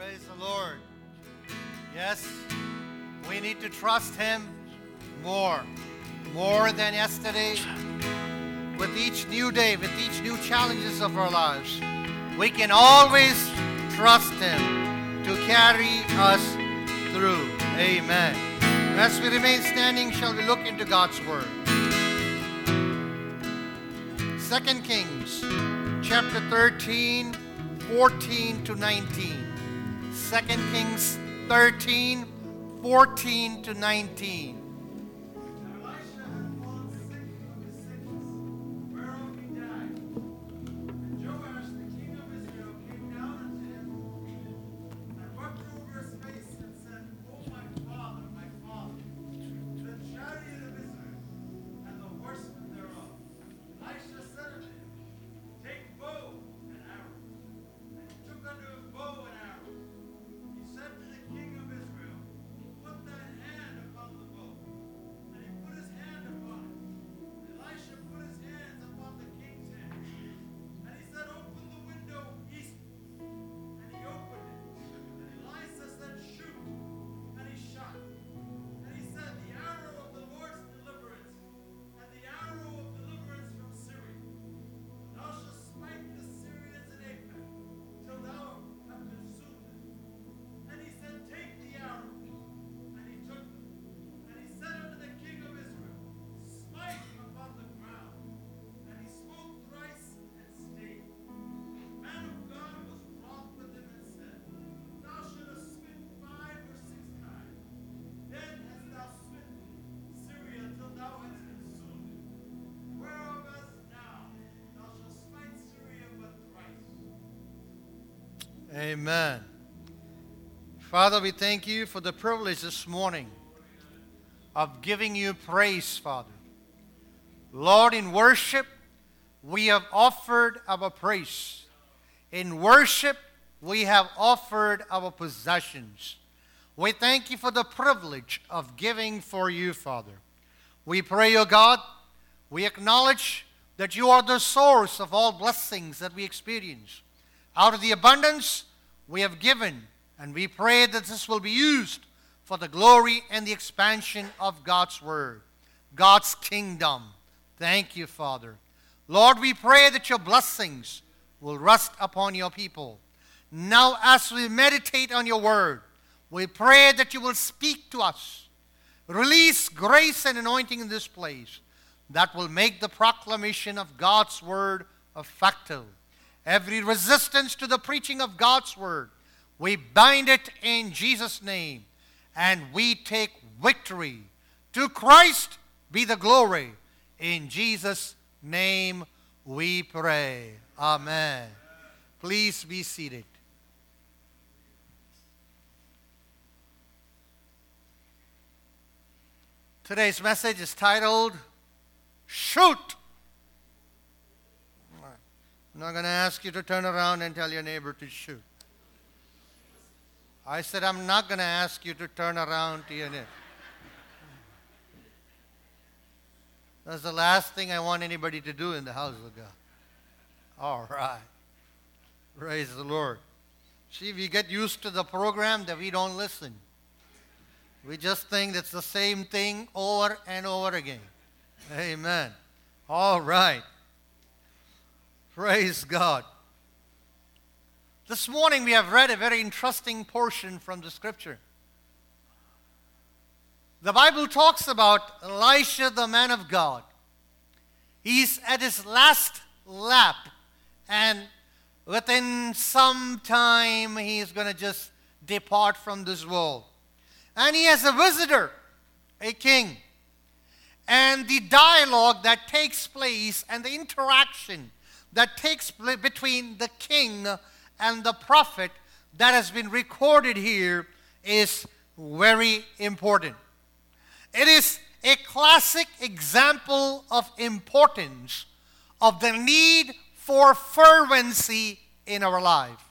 Praise the Lord. Yes, we need to trust Him more, more than yesterday. With each new day, with each new challenges of our lives, we can always trust Him to carry us through. Amen. As we remain standing, shall we look into God's Word? Second Kings chapter 13, 14 to 19. 2 Kings 13, 14 to 19. Amen. Father, we thank you for the privilege this morning of giving you praise, Father. Lord, in worship, we have offered our praise. In worship, we have offered our possessions. We thank you for the privilege of giving for you, Father. We pray, O God, we acknowledge that you are the source of all blessings that we experience. Out of the abundance we have given, and we pray that this will be used for the glory and the expansion of God's Word, God's kingdom. Thank you, Father. Lord, we pray that your blessings will rest upon your people. Now, as we meditate on your Word, we pray that you will speak to us. Release grace and anointing in this place that will make the proclamation of God's Word effective every resistance to the preaching of God's word. We bind it in Jesus' name and we take victory. To Christ be the glory. In Jesus' name we pray. Amen. Please be seated. Today's message is titled Shoot. I'm not going to ask you to turn around and tell your neighbor to shoot. I said, I'm not going to ask you to turn around to your neighbor. That's the last thing I want anybody to do in the house of God. All right. Praise the Lord. See, we get used to the program that we don't listen. We just think it's the same thing over and over again. Amen. All right. Praise God. This morning we have read a very interesting portion from the scripture. The Bible talks about Elisha, the man of God. He's at his last lap, and within some time, he's going to just depart from this world. And he has a visitor, a king. And the dialogue that takes place and the interaction that takes place between the king and the prophet that has been recorded here is very important. It is a classic example of importance of the need for fervency in our life.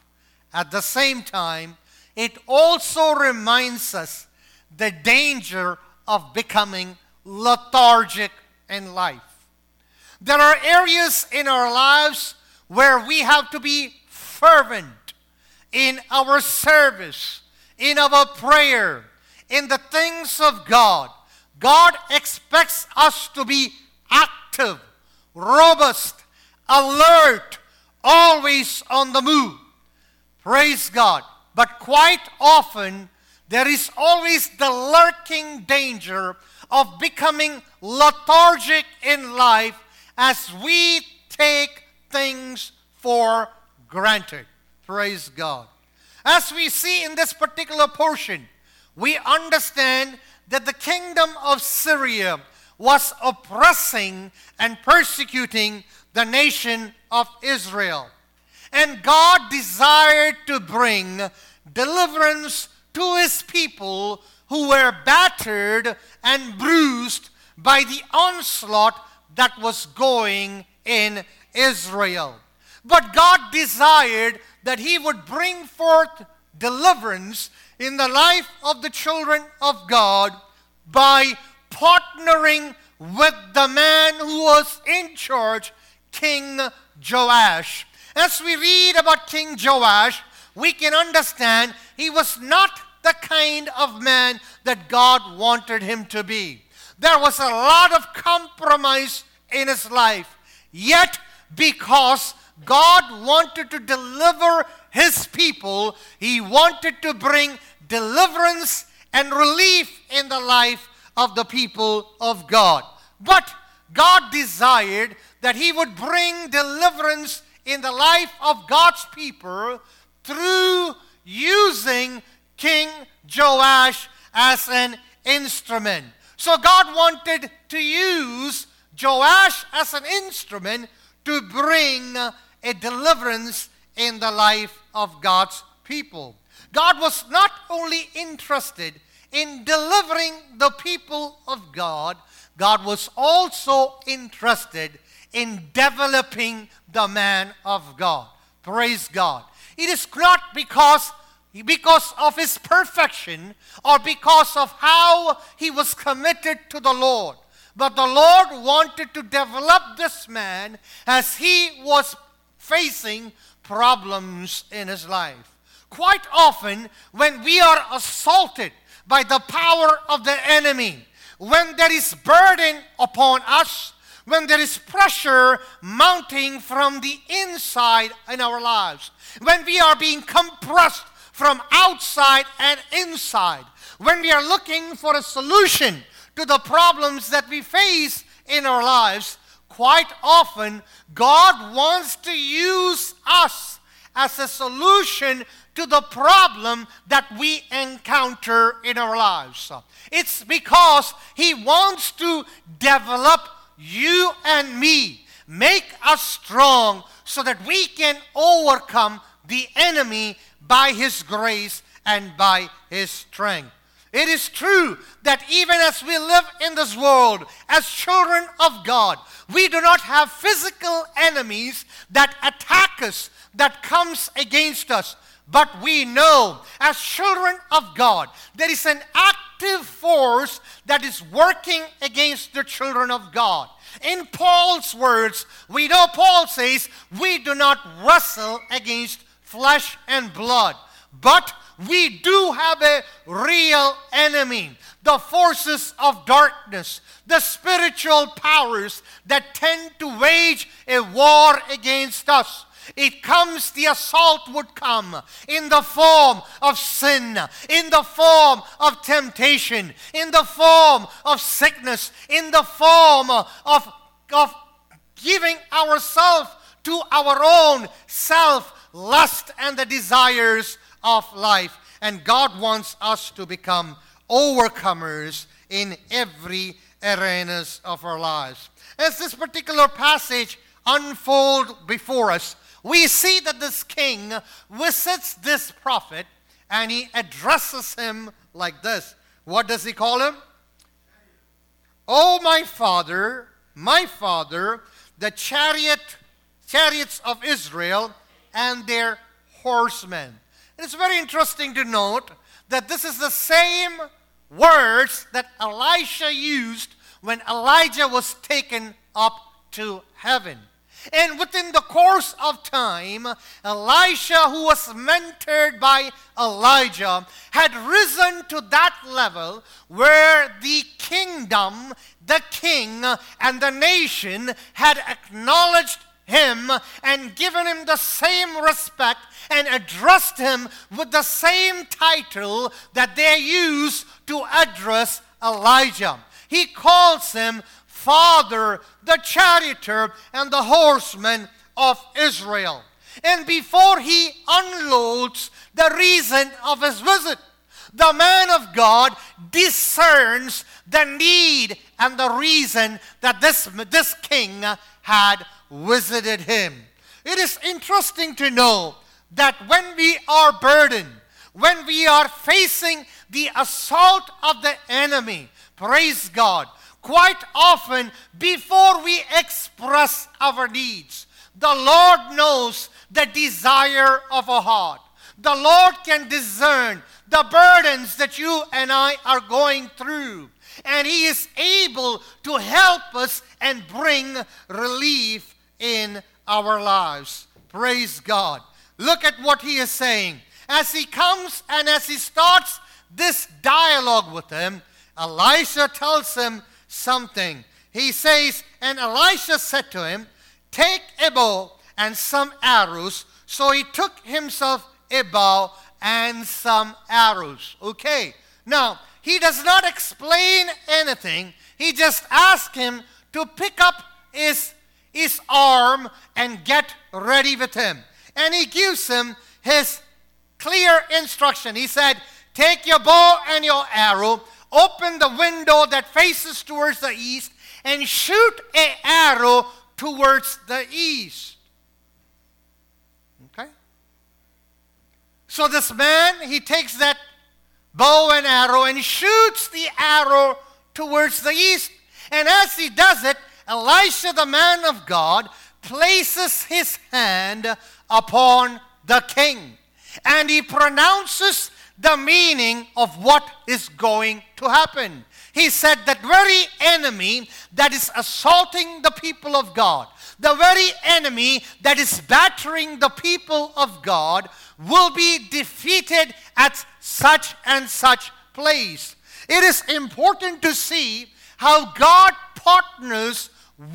At the same time, it also reminds us the danger of becoming lethargic in life. There are areas in our lives where we have to be fervent in our service, in our prayer, in the things of God, God expects us to be active, robust, alert, always on the move. Praise God. But quite often, there is always the lurking danger of becoming lethargic in life as we take things for granted. Praise God. As we see in this particular portion, we understand that the kingdom of Syria was oppressing and persecuting the nation of Israel. And God desired to bring deliverance to his people who were battered and bruised by the onslaught that was going in Israel. But God desired that he would bring forth deliverance in the life of the children of God by partnering with the man who was in charge, King Joash. As we read about King Joash, we can understand he was not the kind of man that God wanted him to be. There was a lot of compromise in his life. Yet, because God wanted to deliver his people, he wanted to bring deliverance and relief in the life of the people of God. But God desired that he would bring deliverance in the life of God's people through using King Joash as an instrument. So God wanted to use Joash as an instrument to bring a deliverance in the life of God's people. God was not only interested in delivering the people of God, God was also interested in developing the man of God. Praise God. It is not because because of his perfection or because of how he was committed to the Lord. But the Lord wanted to develop this man as he was facing problems in his life. Quite often, when we are assaulted by the power of the enemy, when there is burden upon us, when there is pressure mounting from the inside in our lives, when we are being compressed from outside and inside, when we are looking for a solution to the problems that we face in our lives, quite often God wants to use us as a solution to the problem that we encounter in our lives. It's because He wants to develop you and me, make us strong so that we can overcome the enemy by His grace and by His strength. It is true that even as we live in this world as children of God, we do not have physical enemies that attack us, that comes against us. But we know, as children of God, there is an active force that is working against the children of God. In Paul's words, we know Paul says, We do not wrestle against flesh and blood, but we do have a real enemy the forces of darkness, the spiritual powers that tend to wage a war against us. It comes, the assault would come in the form of sin, in the form of temptation, in the form of sickness, in the form of, of giving ourselves to our own self lust and the desires of life. And God wants us to become overcomers in every arenas of our lives. As this particular passage unfold before us, we see that this king visits this prophet and he addresses him like this. What does he call him? Oh, my father, my father, the chariot, chariots of Israel and their horsemen. And it's very interesting to note that this is the same words that Elisha used when Elijah was taken up to heaven. And within the course of time, Elisha, who was mentored by Elijah, had risen to that level where the kingdom, the king, and the nation had acknowledged him and given him the same respect and addressed him with the same title that they used to address Elijah. He calls him Father, the charioteer, and the horseman of Israel. And before he unloads the reason of his visit, the man of God discerns the need and the reason that this, this king had visited him. It is interesting to know that when we are burdened, when we are facing the assault of the enemy, praise God, quite often before we express our needs, the Lord knows the desire of our heart. The Lord can discern the burdens that you and I are going through. And He is able to help us and bring relief in our lives. Praise God. Look at what he is saying. As he comes and as he starts this dialogue with him, Elisha tells him something. He says, And Elisha said to him, Take a bow and some arrows. So he took himself a bow and some arrows. Okay. Now, he does not explain anything. He just asks him to pick up his, his arm and get ready with him and he gives him his clear instruction. He said, Take your bow and your arrow, open the window that faces towards the east, and shoot an arrow towards the east. Okay? So this man, he takes that bow and arrow and shoots the arrow towards the east. And as he does it, Elisha, the man of God, places his hand upon the king. And he pronounces the meaning of what is going to happen. He said that very enemy that is assaulting the people of God, the very enemy that is battering the people of God, will be defeated at such and such place. It is important to see how God partners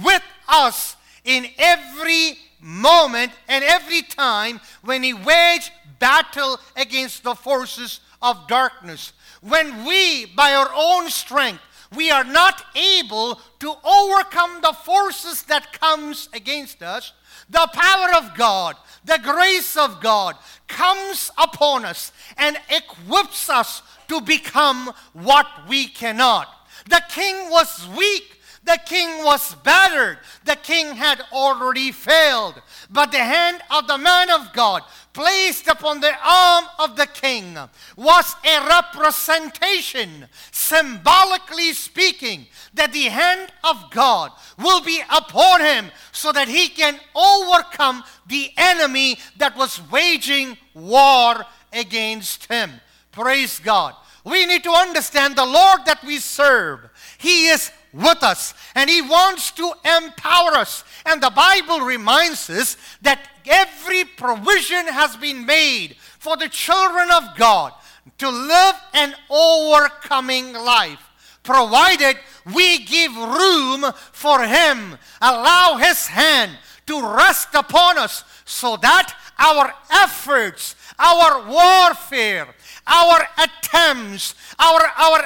with us in every moment and every time when he waged battle against the forces of darkness. When we, by our own strength, we are not able to overcome the forces that comes against us, the power of God, the grace of God comes upon us and equips us to become what we cannot. The king was weak the king was battered. The king had already failed. But the hand of the man of God placed upon the arm of the king was a representation, symbolically speaking, that the hand of God will be upon him so that he can overcome the enemy that was waging war against him. Praise God. We need to understand the Lord that we serve. He is with us and He wants to empower us. And the Bible reminds us that every provision has been made for the children of God to live an overcoming life, provided we give room for Him, allow His hand to rest upon us so that our efforts, our warfare, our attempts, our, our,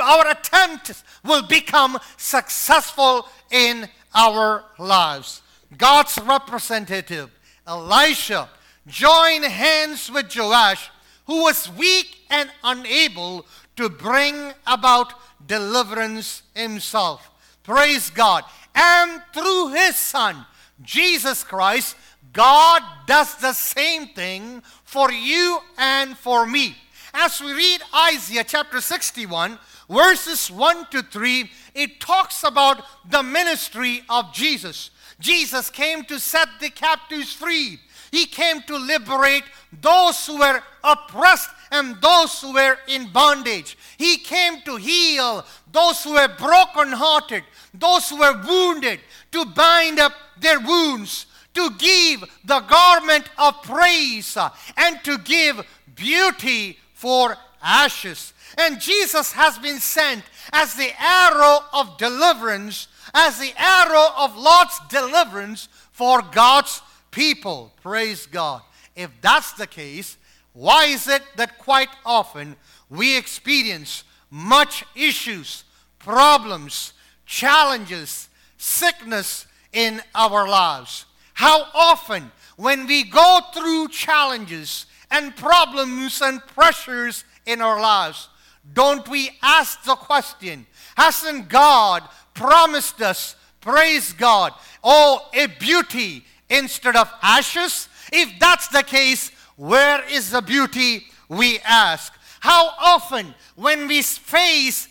our attempts will become successful in our lives. God's representative, Elisha, joined hands with Joash, who was weak and unable to bring about deliverance himself. Praise God. And through his son, Jesus Christ, God does the same thing for you and for me. As we read Isaiah chapter 61, verses 1 to 3, it talks about the ministry of Jesus. Jesus came to set the captives free. He came to liberate those who were oppressed and those who were in bondage. He came to heal those who were brokenhearted, those who were wounded, to bind up their wounds, to give the garment of praise, and to give beauty for ashes. And Jesus has been sent as the arrow of deliverance, as the arrow of Lord's deliverance for God's people. Praise God. If that's the case, why is it that quite often we experience much issues, problems, challenges, sickness in our lives? How often, when we go through challenges and problems and pressures in our lives, don't we ask the question Hasn't God promised us, praise God, oh, a beauty instead of ashes? If that's the case, where is the beauty, we ask? How often, when we face,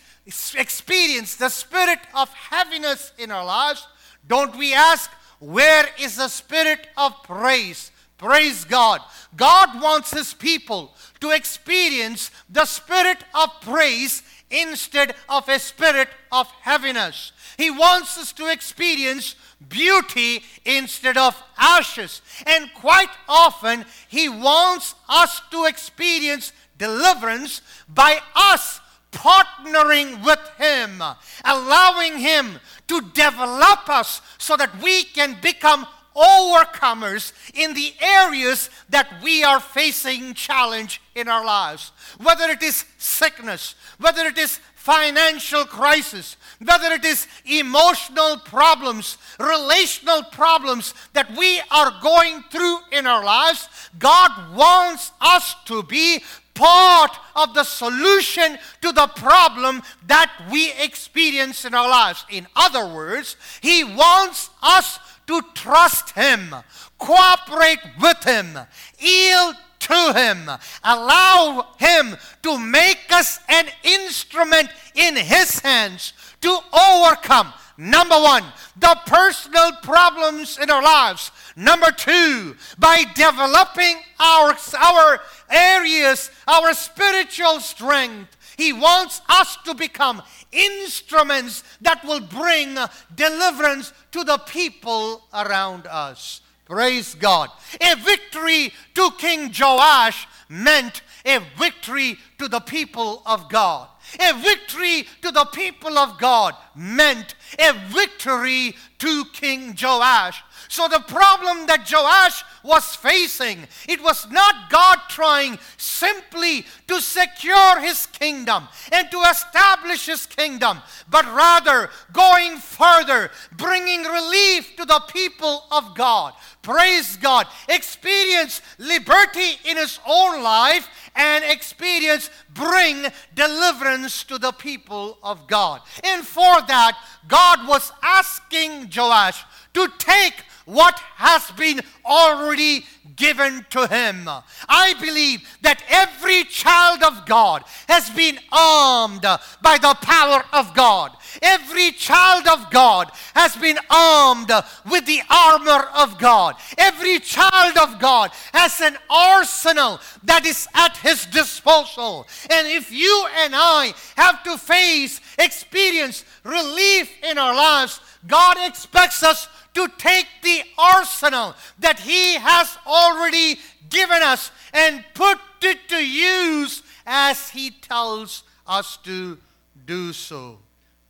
experience the spirit of heaviness in our lives, don't we ask, where is the spirit of praise? Praise God. God wants His people to experience the spirit of praise instead of a spirit of heaviness. He wants us to experience beauty instead of ashes. And quite often, He wants us to experience deliverance by us partnering with Him, allowing Him to develop us so that we can become overcomers in the areas that we are facing challenge in our lives. Whether it is sickness, whether it is financial crisis, whether it is emotional problems, relational problems that we are going through in our lives, God wants us to be part of the solution to the problem that we experience in our lives. In other words, He wants us to trust Him, cooperate with Him, yield to Him, allow Him to make us an instrument in His hands to overcome. Number one, the personal problems in our lives. Number two, by developing our, our areas, our spiritual strength. He wants us to become instruments that will bring deliverance to the people around us. Praise God. A victory to King Joash meant a victory to the people of God. A victory to the people of God meant a victory to King Joash. So the problem that Joash was facing, it was not God trying simply to secure his kingdom and to establish his kingdom, but rather going further, bringing relief to the people of God. Praise God. Experience liberty in his own life and experience bring deliverance to the people of God. And for that, God was asking Joash to take what has been already given to him. I believe that every child of God has been armed by the power of God. Every child of God has been armed with the armor of God. Every child of God has an arsenal that is at his disposal. And if you and I have to face, experience relief in our lives, God expects us to take the arsenal that He has already given us and put it to use as He tells us to do so.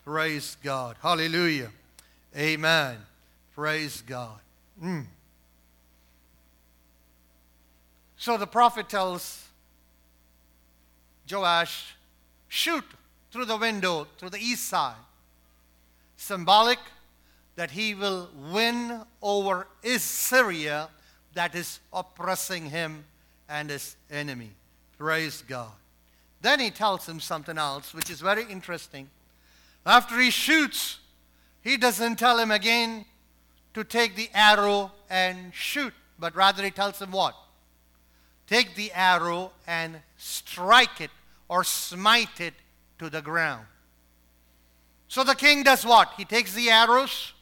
Praise God. Hallelujah. Amen. Praise God. Mm. So the prophet tells Joash, shoot through the window, through the east side. Symbolic that he will win over Syria that is oppressing him and his enemy. Praise God. Then he tells him something else, which is very interesting. After he shoots, he doesn't tell him again to take the arrow and shoot, but rather he tells him what? Take the arrow and strike it or smite it to the ground. So the king does what? He takes the arrows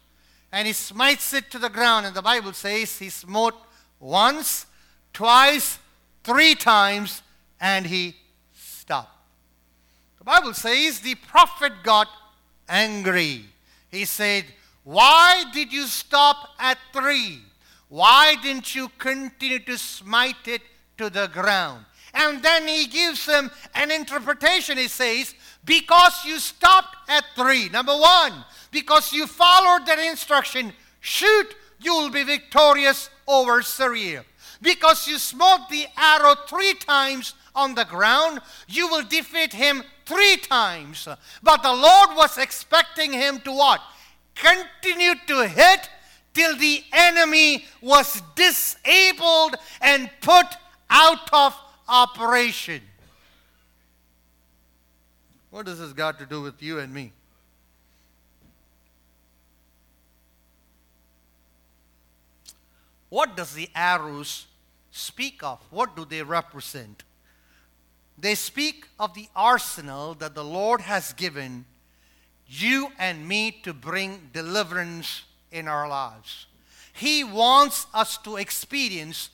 and he smites it to the ground. And the Bible says he smote once, twice, three times, and he stopped. The Bible says the prophet got angry. He said, Why did you stop at three? Why didn't you continue to smite it to the ground? And then he gives them an interpretation. He says, Because you stopped at three. Number one, because you followed that instruction, shoot, you will be victorious over Syria. Because you smote the arrow three times on the ground, you will defeat him three times. But the Lord was expecting him to what? Continue to hit till the enemy was disabled and put out of operation. What does this got to do with you and me? What does the arrows speak of? What do they represent? They speak of the arsenal that the Lord has given you and me to bring deliverance in our lives. He wants us to experience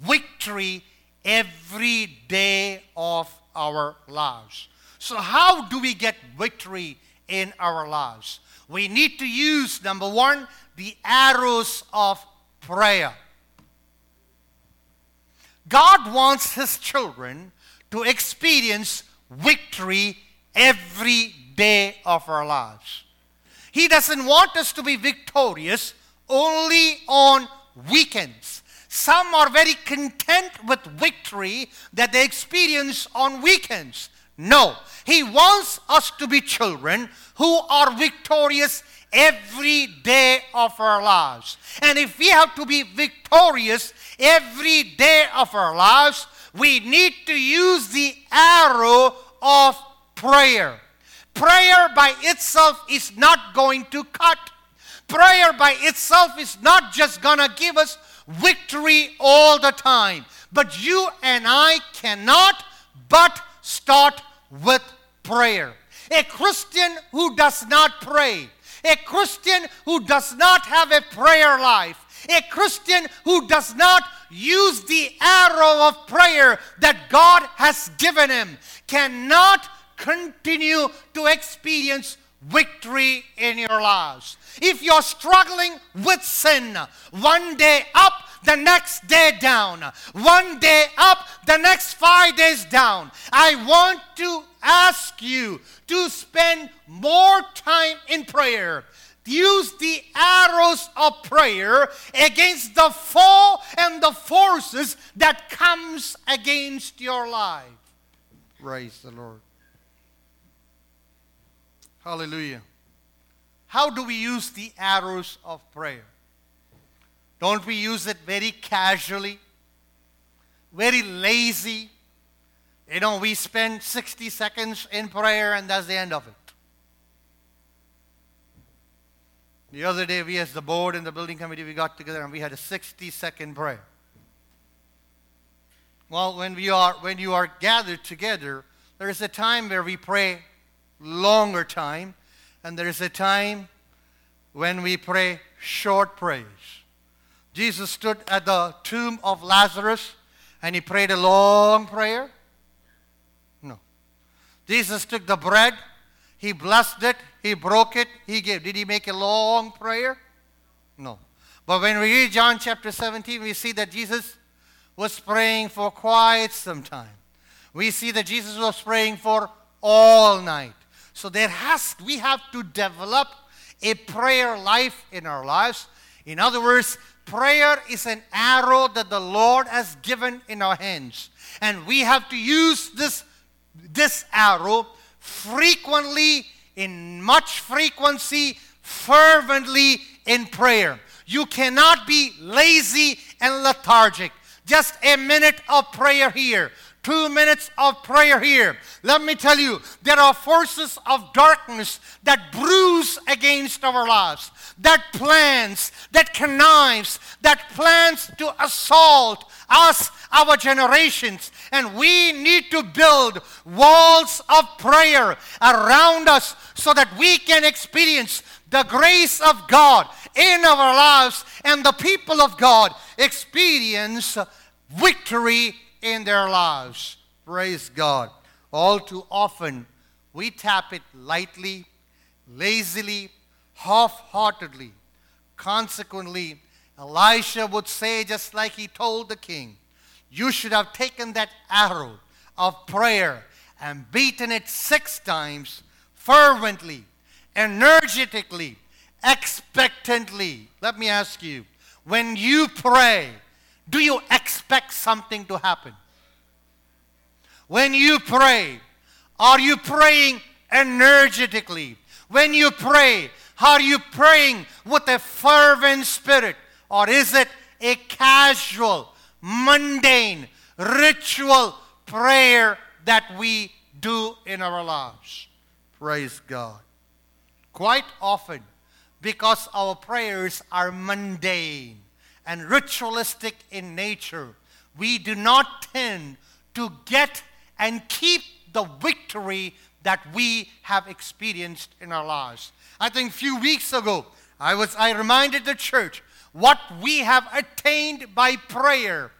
victory every day of our lives. So, how do we get victory in our lives? We need to use, number one, the arrows of prayer. God wants His children to experience victory every day of our lives. He doesn't want us to be victorious only on weekends. Some are very content with victory that they experience on weekends. No, He wants us to be children who are victorious every day of our lives. And if we have to be victorious every day of our lives, we need to use the arrow of prayer. Prayer by itself is not going to cut. Prayer by itself is not just going to give us victory all the time. But you and I cannot but start with prayer. A Christian who does not pray, a Christian who does not have a prayer life, a Christian who does not use the arrow of prayer that God has given him cannot continue to experience victory in your lives. If you're struggling with sin, one day up, the next day down, one day up, the next five days down, I want to ask you to spend more time in prayer. Use the arrows of prayer against the foe and the forces that comes against your life. Praise the Lord. Hallelujah. How do we use the arrows of prayer? Don't we use it very casually, very lazy? You know, we spend 60 seconds in prayer and that's the end of it. The other day, we as the board and the building committee, we got together and we had a 60 second prayer. Well, when, we are, when you are gathered together, there is a time where we pray longer time, and there is a time when we pray short prayers. Jesus stood at the tomb of Lazarus and he prayed a long prayer? No. Jesus took the bread, he blessed it, he broke it, he gave. Did he make a long prayer? No. But when we read John chapter 17, we see that Jesus was praying for quite some time. We see that Jesus was praying for all night. So there has we have to develop a prayer life in our lives. In other words, prayer is an arrow that the Lord has given in our hands. And we have to use this, this arrow frequently, in much frequency, fervently in prayer. You cannot be lazy and lethargic. Just a minute of prayer here, two minutes of prayer here. Let me tell you, there are forces of darkness that bruise against our lives, that plans, that connives, that plans to assault us, our generations. And we need to build walls of prayer around us so that we can experience the grace of God in our lives and the people of God experience victory in their lives. Praise God. All too often, we tap it lightly, lazily, half heartedly. Consequently, Elisha would say, just like he told the king, You should have taken that arrow of prayer and beaten it six times fervently, energetically, expectantly. Let me ask you when you pray, do you expect something to happen? When you pray, are you praying energetically? When you pray, are you praying with a fervent spirit? Or is it a casual, mundane, ritual prayer that we do in our lives? Praise God. Quite often, because our prayers are mundane and ritualistic in nature, we do not tend to get and keep the victory that we have experienced in our lives. I think a few weeks ago, I was I reminded the church what we have attained by prayer.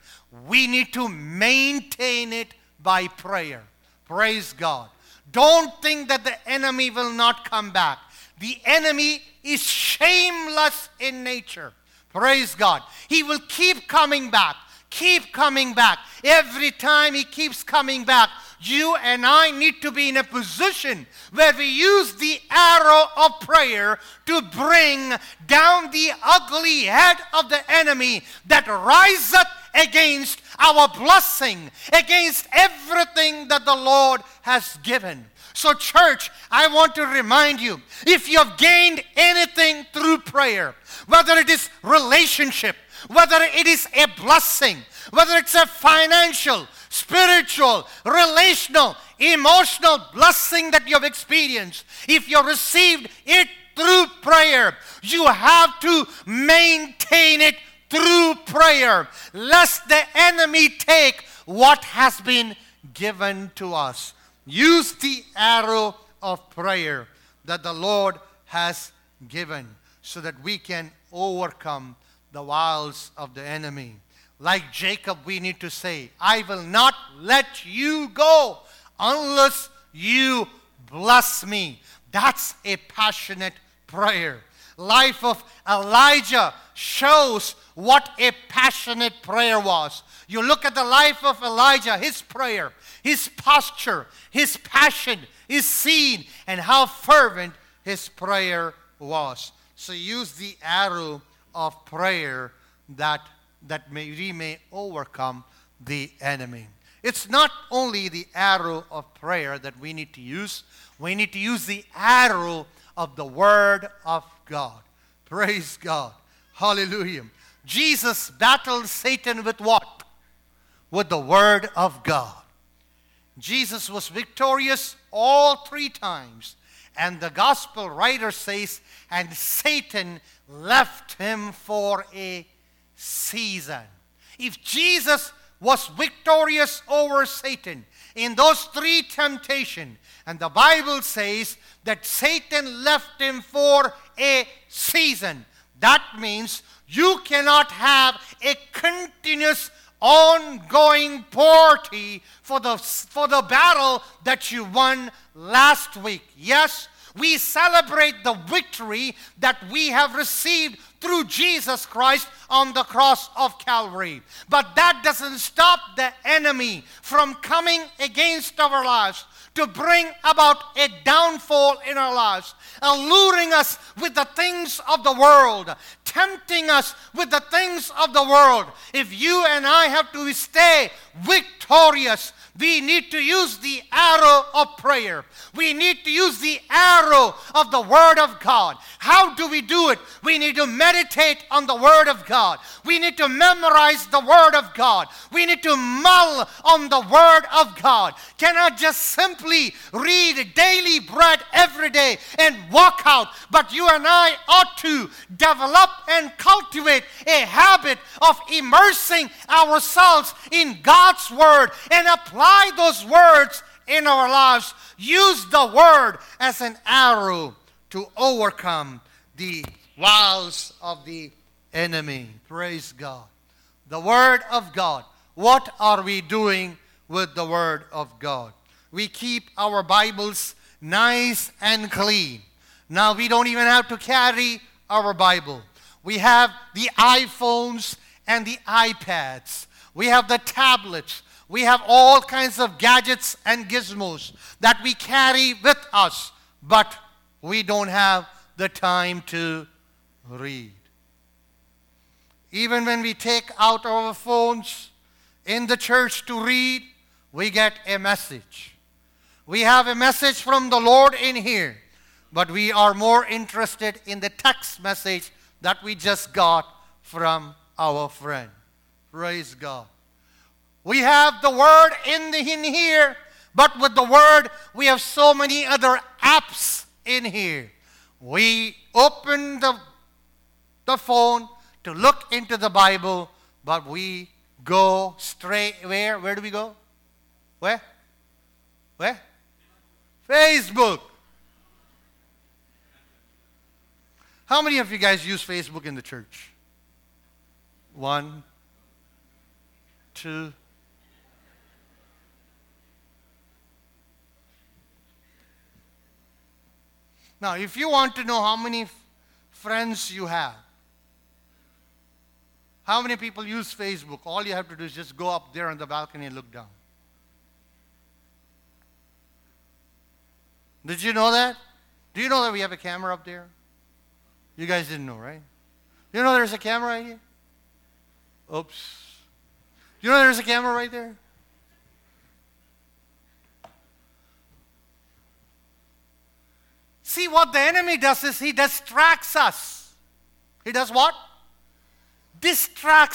We need to maintain it by prayer. Praise God. Don't think that the enemy will not come back. The enemy is shameless in nature. Praise God. He will keep coming back, keep coming back. Every time he keeps coming back, you and I need to be in a position where we use the arrow of prayer to bring down the ugly head of the enemy that riseth against our blessing, against everything that the Lord has given. So, church, I want to remind you if you have gained anything through prayer, whether it is relationship, whether it is a blessing, whether it's a financial, spiritual, relational, emotional blessing that you have experienced, if you received it through prayer, you have to maintain it through prayer, lest the enemy take what has been given to us. Use the arrow of prayer that the Lord has given so that we can overcome the wiles of the enemy. Like Jacob, we need to say, I will not let you go unless you bless me. That's a passionate prayer. Life of Elijah shows what a passionate prayer was. You look at the life of Elijah, his prayer, his posture, his passion is seen, and how fervent his prayer was. So use the arrow of prayer that, that may, we may overcome the enemy. It's not only the arrow of prayer that we need to use, we need to use the arrow of the Word of God. Praise God. Hallelujah. Jesus battled Satan with what? With the Word of God. Jesus was victorious all three times. And the gospel writer says, and Satan left him for a season. If Jesus was victorious over Satan in those three temptations, and the Bible says that Satan left him for a season, that means you cannot have a continuous ongoing party for the, for the battle that you won last week. Yes, we celebrate the victory that we have received through Jesus Christ on the cross of Calvary. But that doesn't stop the enemy from coming against our lives to bring about a downfall in our lives, alluring us with the things of the world, tempting us with the things of the world. If you and I have to stay victorious, we need to use the arrow of prayer. We need to use the arrow of the Word of God. How do we do it? We need to meditate on the Word of God. We need to memorize the Word of God. We need to mull on the Word of God. Cannot just simply read daily bread every day and walk out, but you and I ought to develop and cultivate a habit of immersing ourselves in God's Word and apply those words in our lives. Use the Word as an arrow to overcome the wiles of the enemy. Praise God. The Word of God. What are we doing with the Word of God? We keep our Bibles nice and clean. Now we don't even have to carry our Bible. We have the iPhones and the iPads. We have the tablets. We have all kinds of gadgets and gizmos that we carry with us, but we don't have the time to read. Even when we take out our phones in the church to read, we get a message. We have a message from the Lord in here, but we are more interested in the text message that we just got from our friend. Praise God. We have the word in, the, in here, but with the word, we have so many other apps in here. We open the, the phone to look into the Bible, but we go straight where? Where do we go? Where? Where? Facebook. How many of you guys use Facebook in the church? One, two. Now, if you want to know how many friends you have, how many people use Facebook, all you have to do is just go up there on the balcony and look down. Did you know that? Do you know that we have a camera up there? You guys didn't know, right? You know there's a camera right here? Oops. You know there's a camera right there? See, what the enemy does is he distracts us. He does what? Distracts